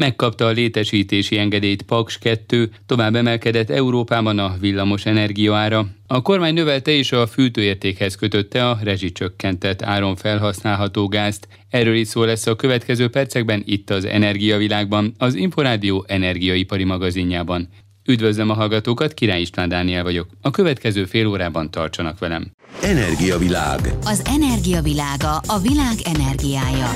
Megkapta a létesítési engedélyt Paks 2, tovább emelkedett Európában a villamos energiaára. A kormány növelte és a fűtőértékhez kötötte a rezsicsökkentett áron felhasználható gázt. Erről is szó lesz a következő percekben itt az Energiavilágban, az Inforádió energiaipari magazinjában. Üdvözlöm a hallgatókat, Király István Dániel vagyok. A következő fél órában tartsanak velem. Energiavilág. Az energiavilága a világ energiája.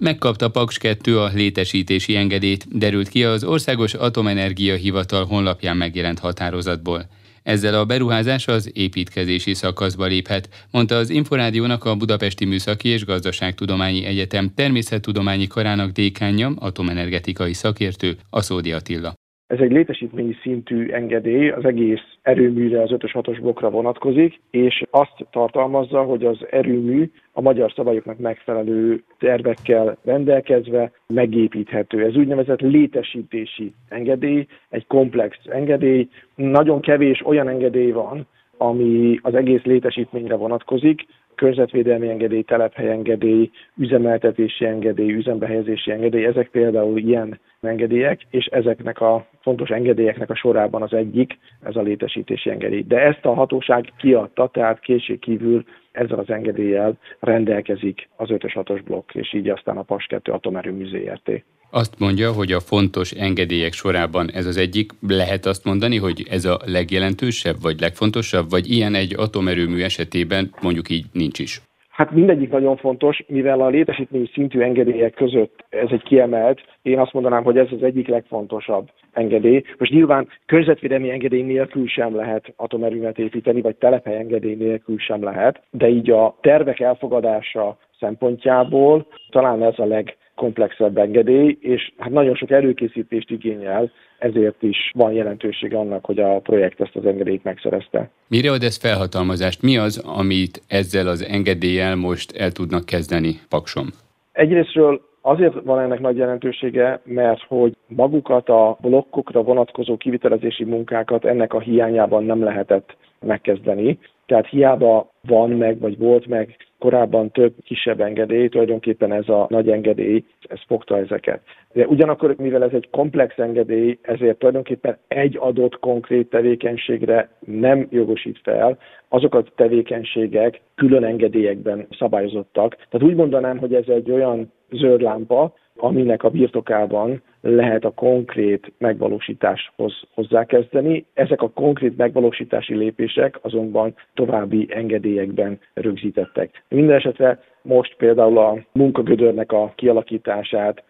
Megkapta Paks 2 a létesítési engedélyt, derült ki az Országos Atomenergia Hivatal honlapján megjelent határozatból. Ezzel a beruházás az építkezési szakaszba léphet, mondta az Inforádiónak a Budapesti Műszaki és Gazdaságtudományi Egyetem természettudományi karának dékánja, atomenergetikai szakértő, Aszódi Attila. Ez egy létesítményi szintű engedély, az egész erőműre, az 5-ös 6-os blokkra vonatkozik, és azt tartalmazza, hogy az erőmű a magyar szabályoknak megfelelő tervekkel rendelkezve megépíthető. Ez úgynevezett létesítési engedély, egy komplex engedély. Nagyon kevés olyan engedély van, ami az egész létesítményre vonatkozik, környezetvédelmi engedély, telephelyengedély, üzemeltetési engedély, üzembehelyezési engedély, ezek például ilyen engedélyek, és ezeknek a fontos engedélyeknek a sorában az egyik, ez a létesítési engedély. De ezt a hatóság kiadta, tehát kétségkívül ezzel az engedéllyel rendelkezik az 5-ös 6-os blokk, és így aztán a PAS 2 atomerőmű ZRT. Azt mondja, hogy a fontos engedélyek sorában ez az egyik. Lehet azt mondani, hogy ez a legjelentősebb, vagy legfontosabb, vagy ilyen egy atomerőmű esetében mondjuk így nincs is? Hát mindegyik nagyon fontos, mivel a létesítményi szintű engedélyek között ez egy kiemelt, én azt mondanám, hogy ez az egyik legfontosabb engedély. Most nyilván környezetvédelmi engedély nélkül sem lehet atomerőmet építeni, vagy telephely engedély nélkül sem lehet, de így a tervek elfogadása szempontjából talán ez a leg komplexebb engedély, és hát nagyon sok előkészítést igényel, ezért is van jelentőség annak, hogy a projekt ezt az engedélyt megszerezte. Mire ad ez felhatalmazást? Mi az, amit ezzel az engedéllyel most el tudnak kezdeni Paksom? Egyrésztről Azért van ennek nagy jelentősége, mert hogy magukat a blokkokra vonatkozó kivitelezési munkákat ennek a hiányában nem lehetett megkezdeni. Tehát hiába van meg, vagy volt meg korábban több kisebb engedély, tulajdonképpen ez a nagy engedély, ez fogta ezeket. De ugyanakkor, mivel ez egy komplex engedély, ezért tulajdonképpen egy adott konkrét tevékenységre nem jogosít fel, azok a tevékenységek külön engedélyekben szabályozottak. Tehát úgy mondanám, hogy ez egy olyan zöld lámpa, aminek a birtokában lehet a konkrét megvalósításhoz hozzákezdeni. Ezek a konkrét megvalósítási lépések azonban további engedélyekben rögzítettek. Minden esetre most például a munkagödörnek a kialakítását,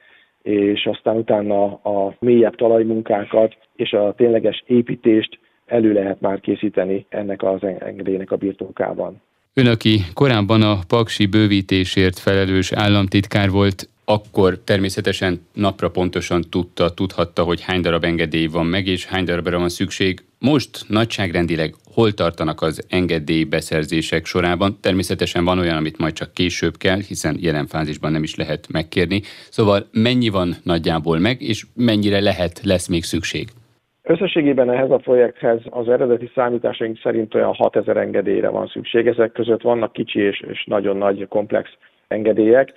és aztán utána a mélyebb talajmunkákat és a tényleges építést elő lehet már készíteni ennek az engedélynek a birtokában. Ön, aki korábban a Paksi bővítésért felelős államtitkár volt, akkor természetesen napra pontosan tudta, tudhatta, hogy hány darab engedély van meg, és hány darabra van szükség. Most nagyságrendileg hol tartanak az engedély beszerzések sorában? Természetesen van olyan, amit majd csak később kell, hiszen jelen fázisban nem is lehet megkérni. Szóval mennyi van nagyjából meg, és mennyire lehet, lesz még szükség? Összességében ehhez a projekthez az eredeti számításaink szerint olyan 6000 engedélyre van szükség. Ezek között vannak kicsi és, és nagyon nagy komplex engedélyek.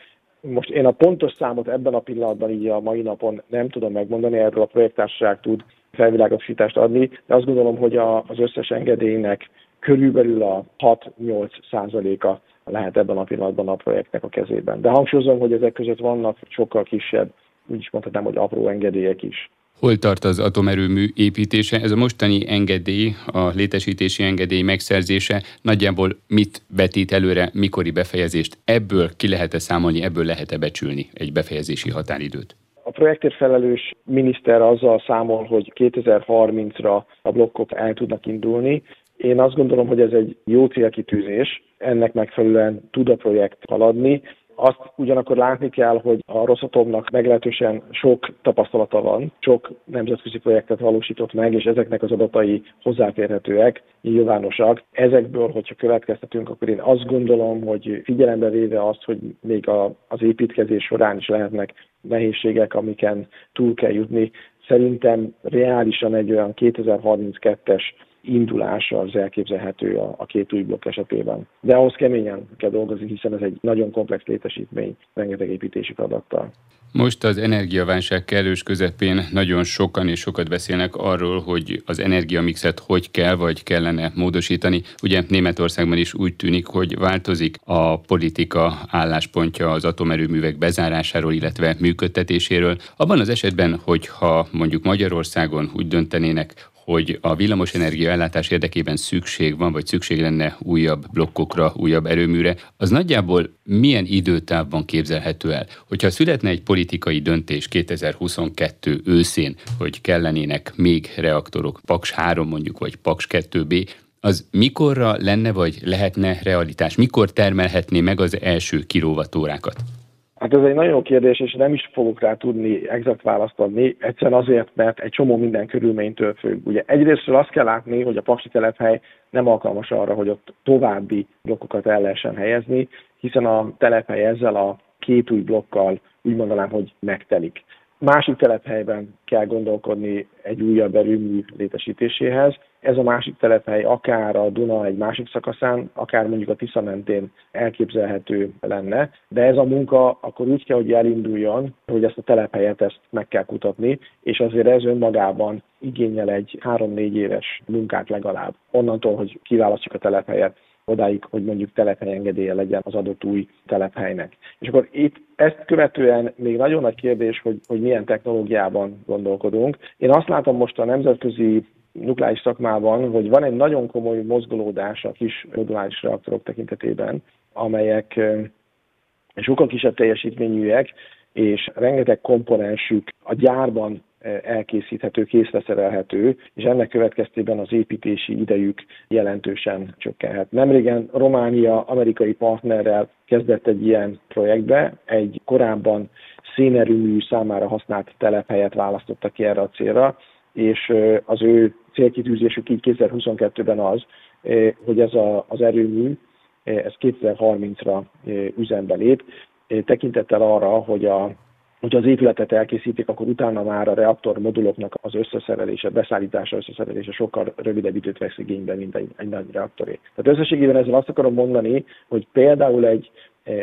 Most én a pontos számot ebben a pillanatban így a mai napon nem tudom megmondani, erről a projektársaság tud felvilágosítást adni, de azt gondolom, hogy a, az összes engedélynek körülbelül a 6-8 százaléka lehet ebben a pillanatban a projektnek a kezében. De hangsúlyozom, hogy ezek között vannak sokkal kisebb, úgy is mondhatnám, hogy apró engedélyek is. Hol tart az atomerőmű építése? Ez a mostani engedély, a létesítési engedély megszerzése nagyjából mit vetít előre, mikori befejezést? Ebből ki lehet-e számolni, ebből lehet-e becsülni egy befejezési határidőt? A projektért felelős miniszter azzal számol, hogy 2030-ra a blokkok el tudnak indulni. Én azt gondolom, hogy ez egy jó célkitűzés, ennek megfelelően tud a projekt haladni. Azt ugyanakkor látni kell, hogy a Rosszatomnak meglehetősen sok tapasztalata van, sok nemzetközi projektet valósított meg, és ezeknek az adatai hozzáférhetőek, nyilvánosak. Ezekből, hogyha következtetünk, akkor én azt gondolom, hogy figyelembe véve azt, hogy még a, az építkezés során is lehetnek nehézségek, amiken túl kell jutni, szerintem reálisan egy olyan 2032-es indulás az elképzelhető a, a két új blokk esetében. De ahhoz keményen kell dolgozni, hiszen ez egy nagyon komplex létesítmény, rengeteg építési feladattal. Most az energiaválság kellős közepén nagyon sokan és sokat beszélnek arról, hogy az energiamixet hogy kell vagy kellene módosítani. Ugye Németországban is úgy tűnik, hogy változik a politika álláspontja az atomerőművek bezárásáról, illetve működtetéséről. Abban az esetben, hogyha mondjuk Magyarországon úgy döntenének, hogy a villamosenergia ellátás érdekében szükség van, vagy szükség lenne újabb blokkokra, újabb erőműre, az nagyjából milyen időtávban képzelhető el? Hogyha születne egy politikai döntés 2022 őszén, hogy kellenének még reaktorok, Paks 3 mondjuk, vagy Paks 2B, az mikorra lenne, vagy lehetne realitás? Mikor termelhetné meg az első kilovatórákat? Hát ez egy nagyon jó kérdés, és nem is fogok rá tudni exakt választ adni, egyszerűen azért, mert egy csomó minden körülménytől függ. Ugye egyrésztről azt kell látni, hogy a Paksi telephely nem alkalmas arra, hogy ott további blokkokat el lehessen helyezni, hiszen a telephely ezzel a két új blokkal úgy mondanám, hogy megtelik. Másik telephelyben kell gondolkodni egy újabb erőmű létesítéséhez. Ez a másik telephely akár a Duna egy másik szakaszán, akár mondjuk a Tisza mentén elképzelhető lenne, de ez a munka akkor úgy kell, hogy elinduljon, hogy ezt a telephelyet ezt meg kell kutatni, és azért ez önmagában igényel egy három-négy éves munkát legalább. Onnantól, hogy kiválasztjuk a telephelyet, odáig, hogy mondjuk telephely engedélye legyen az adott új telephelynek. És akkor itt ezt követően még nagyon nagy kérdés, hogy, hogy milyen technológiában gondolkodunk. Én azt látom most a nemzetközi nukleáris szakmában, hogy van egy nagyon komoly mozgolódás a kis moduláris reaktorok tekintetében, amelyek sokkal kisebb teljesítményűek, és rengeteg komponensük a gyárban elkészíthető, készleszerelhető, és ennek következtében az építési idejük jelentősen csökkenhet. Nemrégen Románia amerikai partnerrel kezdett egy ilyen projektbe, egy korábban szénerőmű számára használt telephelyet választottak ki erre a célra, és az ő célkitűzésük így 2022-ben az, hogy ez a, az erőmű, ez 2030-ra üzembe lép, tekintettel arra, hogy a hogyha az épületet elkészítik, akkor utána már a reaktor moduloknak az összeszerelése, beszállítása, összeszerelése sokkal rövidebb időt vesz igénybe, mint egy, egy nagy reaktoré. Tehát összességében ezzel azt akarom mondani, hogy például egy,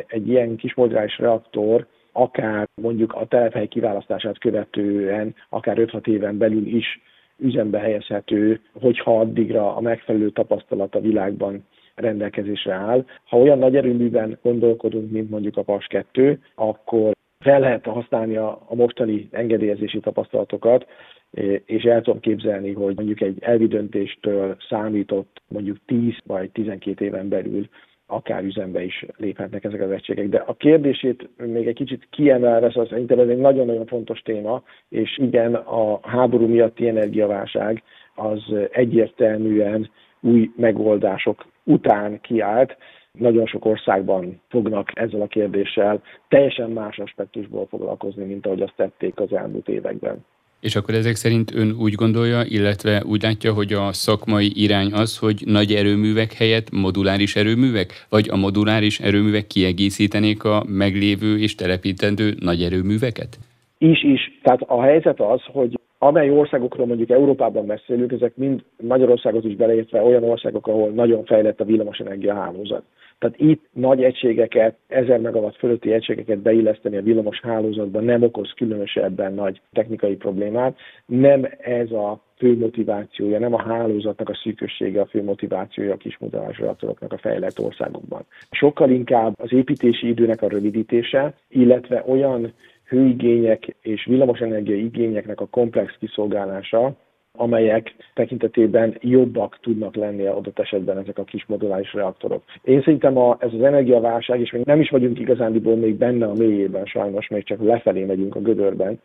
egy ilyen kismoduláris reaktor akár mondjuk a telephely kiválasztását követően, akár 5-6 éven belül is üzembe helyezhető, hogyha addigra a megfelelő tapasztalat a világban rendelkezésre áll. Ha olyan nagy erőműben gondolkodunk, mint mondjuk a PAS 2, akkor fel lehet használni a, a mostani engedélyezési tapasztalatokat, és el tudom képzelni, hogy mondjuk egy elvi döntéstől számított mondjuk 10 vagy 12 éven belül akár üzembe is léphetnek ezek az egységek. De a kérdését még egy kicsit kiemelve, szóval szerintem ez egy nagyon-nagyon fontos téma, és igen, a háború miatti energiaválság az egyértelműen új megoldások után kiállt, nagyon sok országban fognak ezzel a kérdéssel teljesen más aspektusból foglalkozni, mint ahogy azt tették az elmúlt években. És akkor ezek szerint ön úgy gondolja, illetve úgy látja, hogy a szakmai irány az, hogy nagy erőművek helyett moduláris erőművek, vagy a moduláris erőművek kiegészítenék a meglévő és telepítendő nagy erőműveket? Is, is. Tehát a helyzet az, hogy amely országokról mondjuk Európában beszélünk, ezek mind Magyarországot is beleértve olyan országok, ahol nagyon fejlett a villamosenergia hálózat. Tehát itt nagy egységeket, 1000 megawatt fölötti egységeket beilleszteni a villamos hálózatba nem okoz különösebben nagy technikai problémát. Nem ez a fő motivációja, nem a hálózatnak a szűkössége a fő motivációja a kis reaktoroknak a fejlett országokban. Sokkal inkább az építési időnek a rövidítése, illetve olyan hőigények és villamosenergia igényeknek a komplex kiszolgálása, amelyek tekintetében jobbak tudnak lenni adott esetben ezek a kis moduláris reaktorok. Én szerintem a, ez az energiaválság, és még nem is vagyunk igazándiból még benne a mélyében sajnos, még csak lefelé megyünk a gödörben,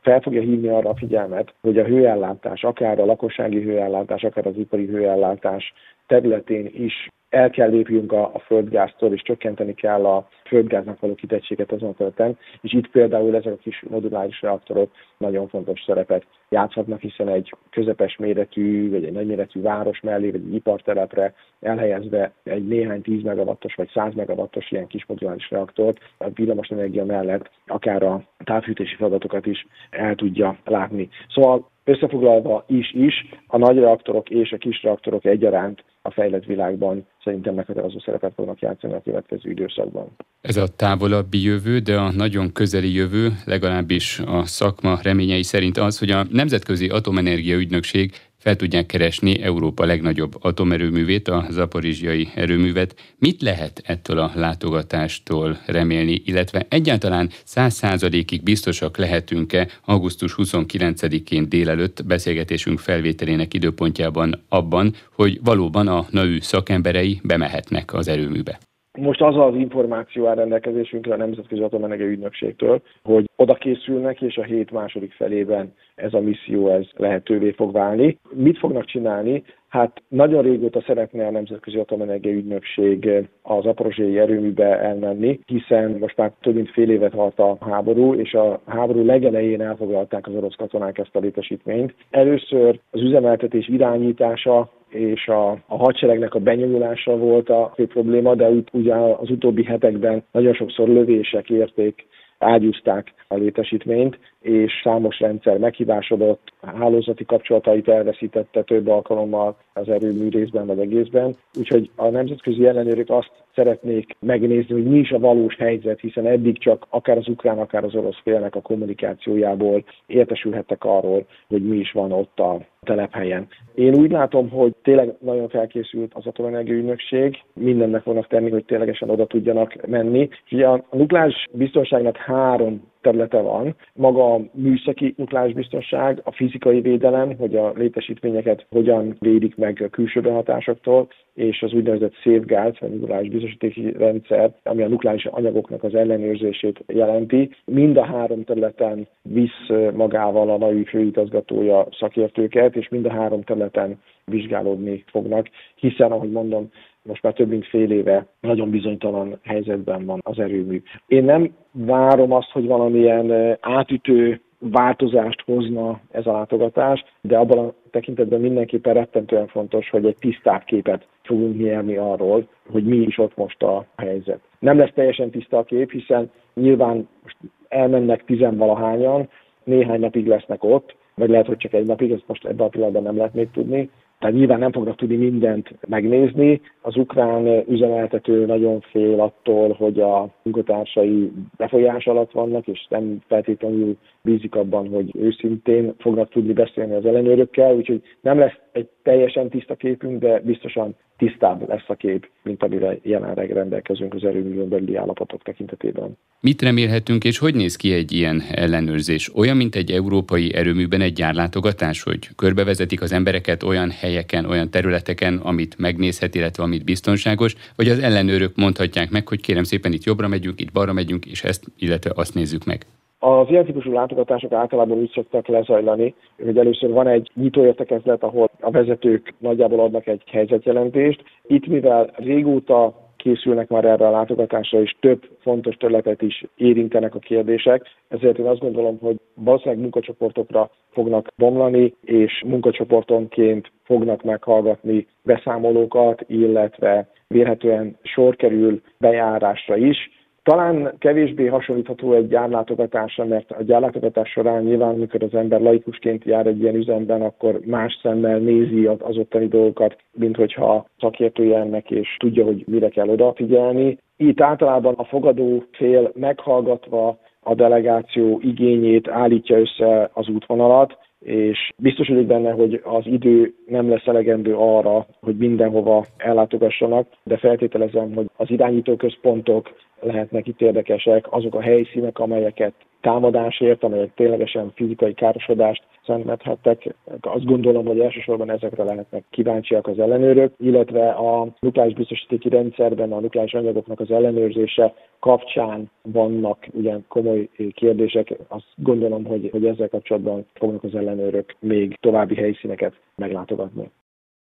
fel fogja hívni arra a figyelmet, hogy a hőellátás, akár a lakossági hőellátás, akár az ipari hőellátás területén is el kell lépjünk a, a földgáztól, és csökkenteni kell a földgáznak való kitettséget azon területen, és itt például ezek a kis moduláris reaktorok nagyon fontos szerepet játszhatnak, hiszen egy közepes méretű, vagy egy nagyméretű város mellé, vagy egy ipartelepre elhelyezve egy néhány 10 megawattos vagy 100 megawattos ilyen kis moduláris reaktort a energia mellett akár a távfűtési feladatokat is el tudja látni. Szóval Összefoglalva is is, a nagy reaktorok és a kis reaktorok egyaránt a fejlett világban szerintem meghatározó szerepet fognak játszani a következő időszakban. Ez a távolabbi jövő, de a nagyon közeli jövő, legalábbis a szakma reményei szerint az, hogy a Nemzetközi Atomenergia Ügynökség fel tudják keresni Európa legnagyobb atomerőművét, a zaporizsiai erőművet. Mit lehet ettől a látogatástól remélni, illetve egyáltalán száz százalékig biztosak lehetünk-e augusztus 29-én délelőtt beszélgetésünk felvételének időpontjában abban, hogy valóban a NAÜ szakemberei bemehetnek az erőműbe? Most az az információ áll rendelkezésünkre a Nemzetközi Atomenergia Ügynökségtől, hogy oda készülnek, és a hét második felében ez a misszió ez lehetővé fog válni. Mit fognak csinálni? Hát nagyon régóta szeretne a Nemzetközi Atomenergia Ügynökség az aporozsiai erőműbe elmenni, hiszen most már több mint fél évet tart a háború, és a háború legelején elfoglalták az orosz katonák ezt a létesítményt. Először az üzemeltetés irányítása és a, a hadseregnek a benyomulása volt a fő probléma, de úgy, ugye az utóbbi hetekben nagyon sokszor lövések érték ágyúzták a létesítményt, és számos rendszer meghibásodott, hálózati kapcsolatait elveszítette több alkalommal az erőmű részben vagy egészben. Úgyhogy a nemzetközi ellenőrök azt szeretnék megnézni, hogy mi is a valós helyzet, hiszen eddig csak akár az ukrán, akár az orosz félnek a kommunikációjából értesülhettek arról, hogy mi is van ott a telephelyen. Én úgy látom, hogy tényleg nagyon felkészült az atomenergia ügynökség, mindennek fognak tenni, hogy ténylegesen oda tudjanak menni. ugye a nukleáris biztonságnak három területe van. Maga a műszaki nukleáris biztonság, a fizikai védelem, hogy a létesítményeket hogyan védik meg a külső behatásoktól, és az úgynevezett safeguards, vagy nukleáris biztosítási rendszer, ami a nukleáris anyagoknak az ellenőrzését jelenti. Mind a három területen visz magával a NAUI főigazgatója szakértőket, és mind a három területen vizsgálódni fognak, hiszen, ahogy mondom, most már több mint fél éve nagyon bizonytalan helyzetben van az erőmű. Én nem várom azt, hogy valamilyen átütő változást hozna ez a látogatás, de abban a tekintetben mindenképpen rettentően fontos, hogy egy tisztább képet fogunk nyerni arról, hogy mi is ott most a helyzet. Nem lesz teljesen tiszta a kép, hiszen nyilván most elmennek tizenvalahányan, néhány napig lesznek ott, vagy lehet, hogy csak egy napig, ezt most ebben a pillanatban nem lehet még tudni, tehát nyilván nem fognak tudni mindent megnézni. Az ukrán üzemeltető nagyon fél attól, hogy a munkatársai befolyás alatt vannak, és nem feltétlenül bízik abban, hogy őszintén fognak tudni beszélni az ellenőrökkel, úgyhogy nem lesz egy teljesen tiszta képünk, de biztosan tisztább lesz a kép, mint amire jelenleg rendelkezünk az erőművön belüli állapotok tekintetében. Mit remélhetünk, és hogy néz ki egy ilyen ellenőrzés? Olyan, mint egy európai erőműben egy gyárlátogatás, hogy körbevezetik az embereket olyan helyeken, olyan területeken, amit megnézhet, illetve amit biztonságos, vagy az ellenőrök mondhatják meg, hogy kérem szépen itt jobbra megyünk, itt balra megyünk, és ezt, illetve azt nézzük meg. Az ilyen típusú látogatások általában úgy szoktak lezajlani, hogy először van egy nyitóértekezlet, ahol a vezetők nagyjából adnak egy helyzetjelentést. Itt, mivel régóta készülnek már erre a látogatásra, és több fontos területet is érintenek a kérdések. Ezért én azt gondolom, hogy valószínűleg munkacsoportokra fognak bomlani, és munkacsoportonként fognak meghallgatni beszámolókat, illetve vélhetően sor kerül bejárásra is, talán kevésbé hasonlítható egy gyárlátogatásra, mert a gyárlátogatás során nyilván, amikor az ember laikusként jár egy ilyen üzemben, akkor más szemmel nézi az ottani dolgokat, mint hogyha szakértője ennek, és tudja, hogy mire kell odafigyelni. Itt általában a fogadó fél meghallgatva a delegáció igényét állítja össze az útvonalat, és biztos vagyok benne, hogy az idő nem lesz elegendő arra, hogy mindenhova ellátogassanak, de feltételezem, hogy az irányítóközpontok lehetnek itt érdekesek, azok a helyszínek, amelyeket támadásért, amelyek ténylegesen fizikai károsodást szenvedhettek. Azt gondolom, hogy elsősorban ezekre lehetnek kíváncsiak az ellenőrök, illetve a nukleáris biztosítéki rendszerben a nukleáris anyagoknak az ellenőrzése kapcsán vannak ugyan komoly kérdések. Azt gondolom, hogy, hogy ezzel kapcsolatban fognak az ellenőrök még további helyszíneket meglátogatni.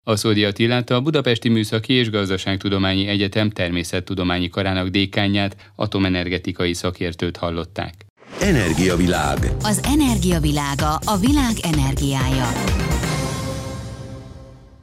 A Szódi Attilát a Budapesti Műszaki és Gazdaságtudományi Egyetem természettudományi karának dékányát, atomenergetikai szakértőt hallották. Energiavilág. Az energiavilága a világ energiája.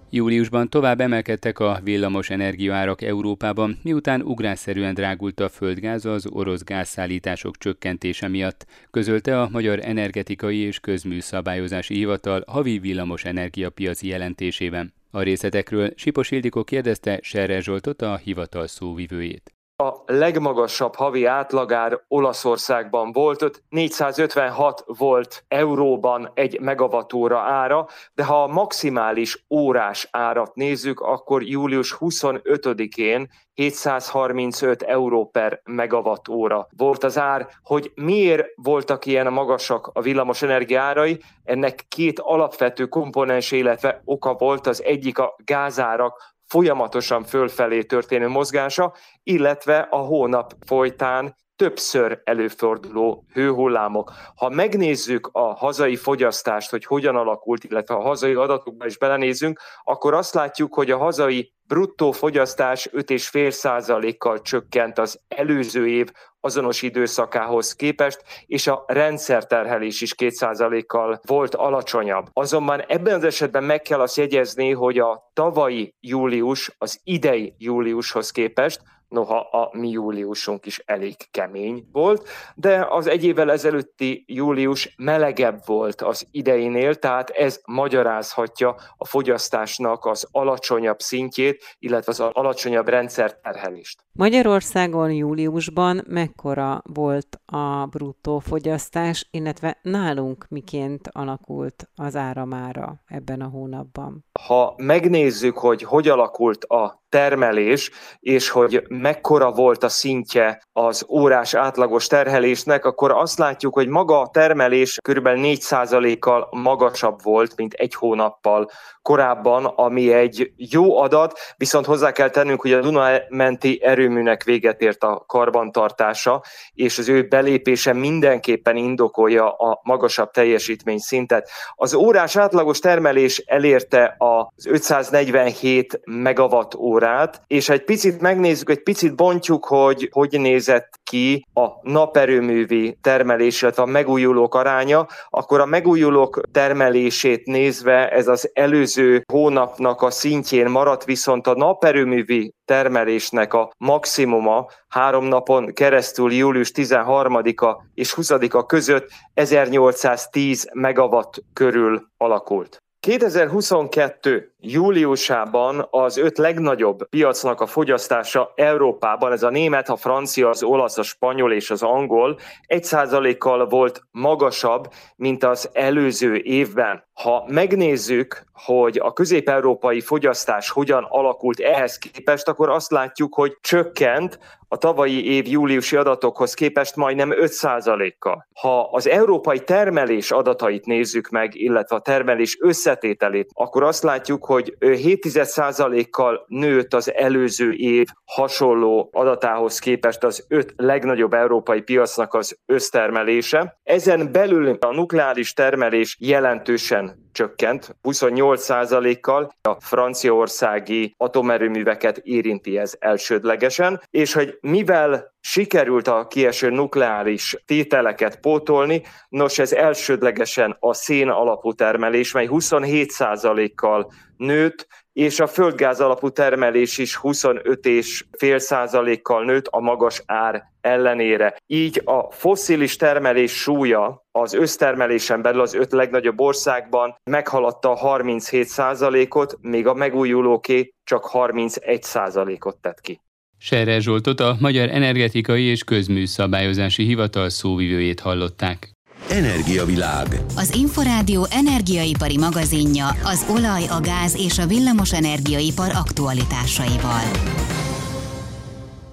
Júliusban tovább emelkedtek a villamos energiaárak Európában, miután ugrásszerűen drágult a földgáz az orosz gázszállítások csökkentése miatt, közölte a Magyar Energetikai és Közműszabályozási Hivatal havi villamos energiapiaci jelentésében. A részletekről Sipos Ildikó kérdezte Serre Zsoltot, a hivatal szóvivőjét. A legmagasabb havi átlagár Olaszországban volt, 456 volt euróban egy megavattóra ára, de ha a maximális órás árat nézzük, akkor július 25-én 735 euró per megavattóra volt az ár. Hogy miért voltak ilyen magasak a villamos energia árai? Ennek két alapvető komponens, illetve oka volt. Az egyik a gázárak folyamatosan fölfelé történő mozgása, illetve a hónap folytán többször előforduló hőhullámok. Ha megnézzük a hazai fogyasztást, hogy hogyan alakult, illetve a hazai adatokba is belenézünk, akkor azt látjuk, hogy a hazai bruttó fogyasztás 5,5%-kal csökkent az előző év azonos időszakához képest, és a rendszerterhelés is 2%-kal volt alacsonyabb. Azonban ebben az esetben meg kell azt jegyezni, hogy a tavalyi július az idei júliushoz képest noha a mi júliusunk is elég kemény volt, de az egy évvel ezelőtti július melegebb volt az ideinél, tehát ez magyarázhatja a fogyasztásnak az alacsonyabb szintjét, illetve az alacsonyabb rendszerterhelést. Magyarországon júliusban mekkora volt a bruttó fogyasztás, illetve nálunk miként alakult az áramára ebben a hónapban? Ha megnézzük, hogy hogy alakult a termelés, és hogy mekkora volt a szintje az órás átlagos terhelésnek, akkor azt látjuk, hogy maga a termelés kb. 4%-kal magasabb volt, mint egy hónappal korábban, ami egy jó adat, viszont hozzá kell tennünk, hogy a Duna menti erőműnek véget ért a karbantartása, és az ő belépése mindenképpen indokolja a magasabb teljesítmény szintet. Az órás átlagos termelés elérte az 547 megawatt órát, és egy picit megnézzük, egy picit bontjuk, hogy hogy nézett ki a naperőművi termelés, illetve a megújulók aránya, akkor a megújulók termelését nézve ez az előző hónapnak a szintjén maradt, viszont a naperőművi termelésnek a maximuma három napon keresztül július 13-a és 20-a között 1810 megawatt körül alakult. 2022 júliusában az öt legnagyobb piacnak a fogyasztása Európában, ez a német, a francia, az olasz, a spanyol és az angol, egy százalékkal volt magasabb, mint az előző évben. Ha megnézzük, hogy a közép-európai fogyasztás hogyan alakult ehhez képest, akkor azt látjuk, hogy csökkent a tavalyi év júliusi adatokhoz képest majdnem 5%-kal. Ha az európai termelés adatait nézzük meg, illetve a termelés összetételét, akkor azt látjuk, hogy 7%-kal nőtt az előző év hasonló adatához képest az öt legnagyobb európai piacnak az össztermelése. Ezen belül a nukleáris termelés jelentősen csökkent 28%-kal. A franciaországi atomerőműveket érinti ez elsődlegesen, és hogy mivel sikerült a kieső nukleáris tételeket pótolni, nos ez elsődlegesen a szén alapú termelés, mely 27%-kal nőtt, és a földgáz alapú termelés is 25,5 százalékkal nőtt a magas ár ellenére. Így a fosszilis termelés súlya az össztermelésen belül az öt legnagyobb országban meghaladta a 37 százalékot, még a megújulóké csak 31 százalékot tett ki. Serre Zsoltot a Magyar Energetikai és Közműszabályozási Hivatal szóvivőjét hallották. Energiavilág. Az Inforádió energiaipari magazinja az olaj, a gáz és a villamos energiaipar aktualitásaival.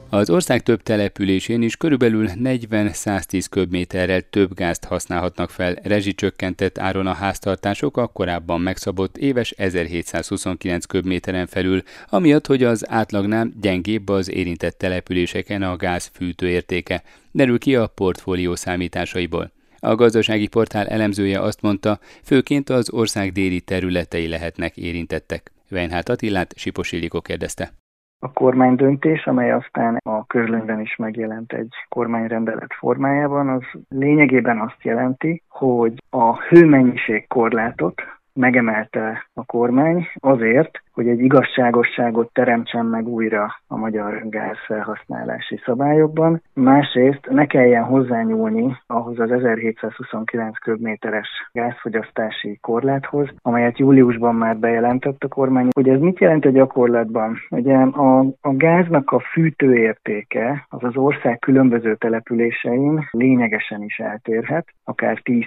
Az ország több településén is körülbelül 40-110 köbméterrel több gázt használhatnak fel rezsicsökkentett áron a háztartások a korábban megszabott éves 1729 köbméteren felül, amiatt, hogy az átlagnál gyengébb az érintett településeken a gáz fűtőértéke, derül ki a portfólió számításaiból. A gazdasági portál elemzője azt mondta, főként az ország déli területei lehetnek érintettek. Weinhardt Attilát Sipos Illikó kérdezte. A kormány döntés, amely aztán a közlönyben is megjelent egy kormányrendelet formájában, az lényegében azt jelenti, hogy a hőmennyiség korlátot megemelte a kormány azért, hogy egy igazságosságot teremtsen meg újra a magyar gázfelhasználási szabályokban. Másrészt ne kelljen hozzányúlni ahhoz az 1729 köbméteres gázfogyasztási korláthoz, amelyet júliusban már bejelentett a kormány. Hogy ez mit jelent a gyakorlatban? Ugye a, a gáznak a fűtőértéke az az ország különböző településein lényegesen is eltérhet, akár 10-20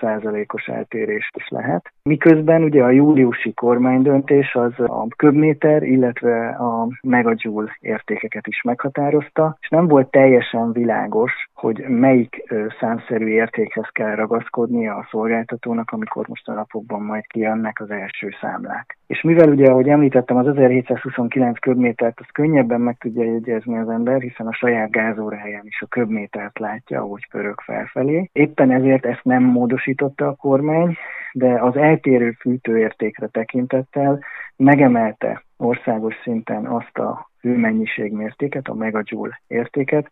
százalékos eltérést is lehet. Miközben ugye a júliusi kormánydöntés az a köbméter, illetve a megajoule értékeket is meghatározta, és nem volt teljesen világos, hogy melyik számszerű értékhez kell ragaszkodnia a szolgáltatónak, amikor most a napokban majd kijönnek az első számlák. És mivel ugye, ahogy említettem, az 1729 köbmétert, az könnyebben meg tudja jegyezni az ember, hiszen a saját gázóráján is a köbmétert látja, ahogy pörög felfelé. Éppen ezért ezt nem módosította a kormány, de az eltérő fűtőértékre tekintettel megemelte országos szinten azt a hőmennyiség mértéket, a megajoule értéket,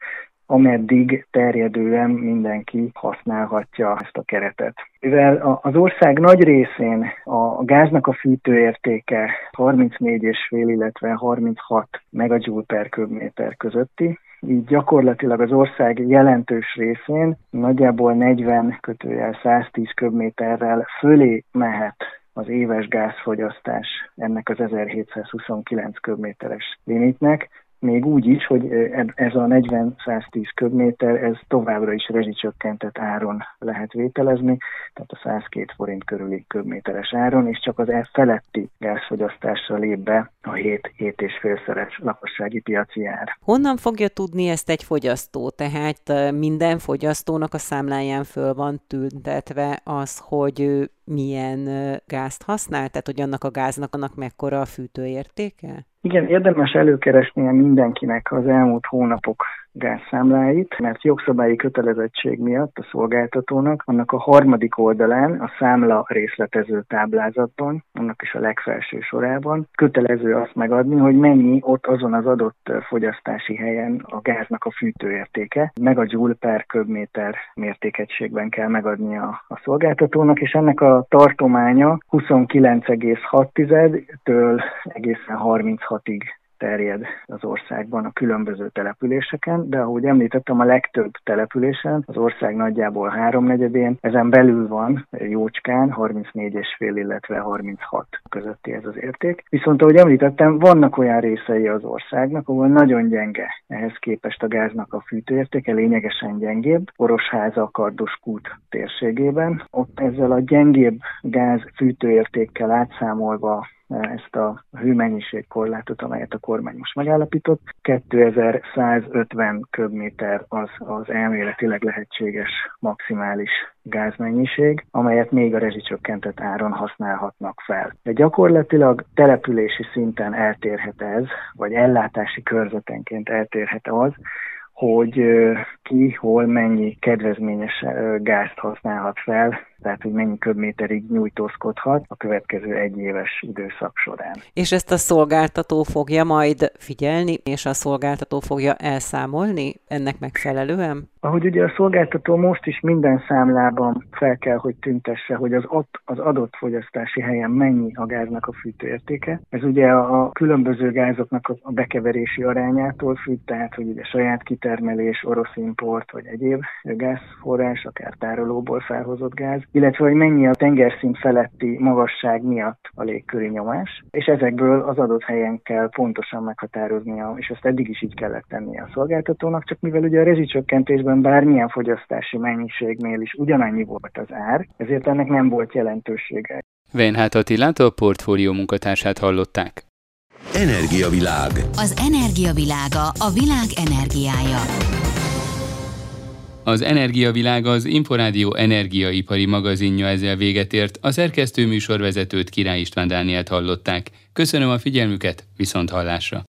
ameddig terjedően mindenki használhatja ezt a keretet. Mivel az ország nagy részén a gáznak a fűtőértéke 34,5, illetve 36 megajoule per köbméter közötti, így gyakorlatilag az ország jelentős részén nagyjából 40 kötőjel 110 köbméterrel fölé mehet az éves gázfogyasztás ennek az 1729 köbméteres limitnek, még úgy is, hogy ez a 40-110 köbméter, ez továbbra is rezsicsökkentett áron lehet vételezni, tehát a 102 forint körüli köbméteres áron, és csak az e feletti gázfogyasztásra lép be a 7-7,5-szeres lakossági piaci ár. Honnan fogja tudni ezt egy fogyasztó? Tehát minden fogyasztónak a számláján föl van tüntetve az, hogy milyen gázt használ, tehát hogy annak a gáznak annak mekkora a fűtőértéke? Igen, érdemes előkeresnie mindenkinek az elmúlt hónapok gázszámláit, mert jogszabályi kötelezettség miatt a szolgáltatónak annak a harmadik oldalán, a számla részletező táblázatban, annak is a legfelső sorában kötelező azt megadni, hogy mennyi ott azon az adott fogyasztási helyen a gáznak a fűtőértéke, meg a joule per köbméter mértékegységben kell megadni a, a szolgáltatónak, és ennek a tartománya 29,6-től egészen 36-ig terjed az országban a különböző településeken, de ahogy említettem, a legtöbb településen, az ország nagyjából háromnegyedén, ezen belül van jócskán 34,5, illetve 36 közötti ez az érték. Viszont ahogy említettem, vannak olyan részei az országnak, ahol nagyon gyenge ehhez képest a gáznak a fűtőértéke, lényegesen gyengébb, Orosháza, Kardoskút térségében. Ott ezzel a gyengébb gáz fűtőértékkel átszámolva ezt a hőmennyiség korlátot, amelyet a kormány most megállapított. 2150 köbméter az az elméletileg lehetséges maximális gázmennyiség, amelyet még a rezsicsökkentett áron használhatnak fel. De gyakorlatilag települési szinten eltérhet ez, vagy ellátási körzetenként eltérhet az, hogy ki, hol mennyi kedvezményes gázt használhat fel, tehát hogy mennyi köbméterig nyújtózkodhat a következő egy éves időszak során. És ezt a szolgáltató fogja majd figyelni, és a szolgáltató fogja elszámolni ennek megfelelően? Ahogy ugye a szolgáltató most is minden számlában fel kell, hogy tüntesse, hogy az, ott, az adott fogyasztási helyen mennyi a gáznak a fűtőértéke. Ez ugye a, a különböző gázoknak a bekeverési arányától függ, tehát hogy ugye saját kitermelés, orosz import vagy egyéb gázforrás, akár tárolóból felhozott gáz, illetve hogy mennyi a tengerszint feletti magasság miatt a légköri nyomás, és ezekből az adott helyen kell pontosan meghatároznia, és ezt eddig is így kellett tennie a szolgáltatónak, csak mivel ugye a rezsicsökkentésben bármilyen fogyasztási mennyiségnél is ugyanannyi volt az ár, ezért ennek nem volt jelentősége. Veinhát Attilát a portfólió munkatársát hallották. Energiavilág. Az energiavilága a világ energiája. Az Energiavilág az Inforádió energiaipari magazinja ezzel véget ért. A szerkesztő műsorvezetőt Király István Dánielt hallották. Köszönöm a figyelmüket, viszont hallásra!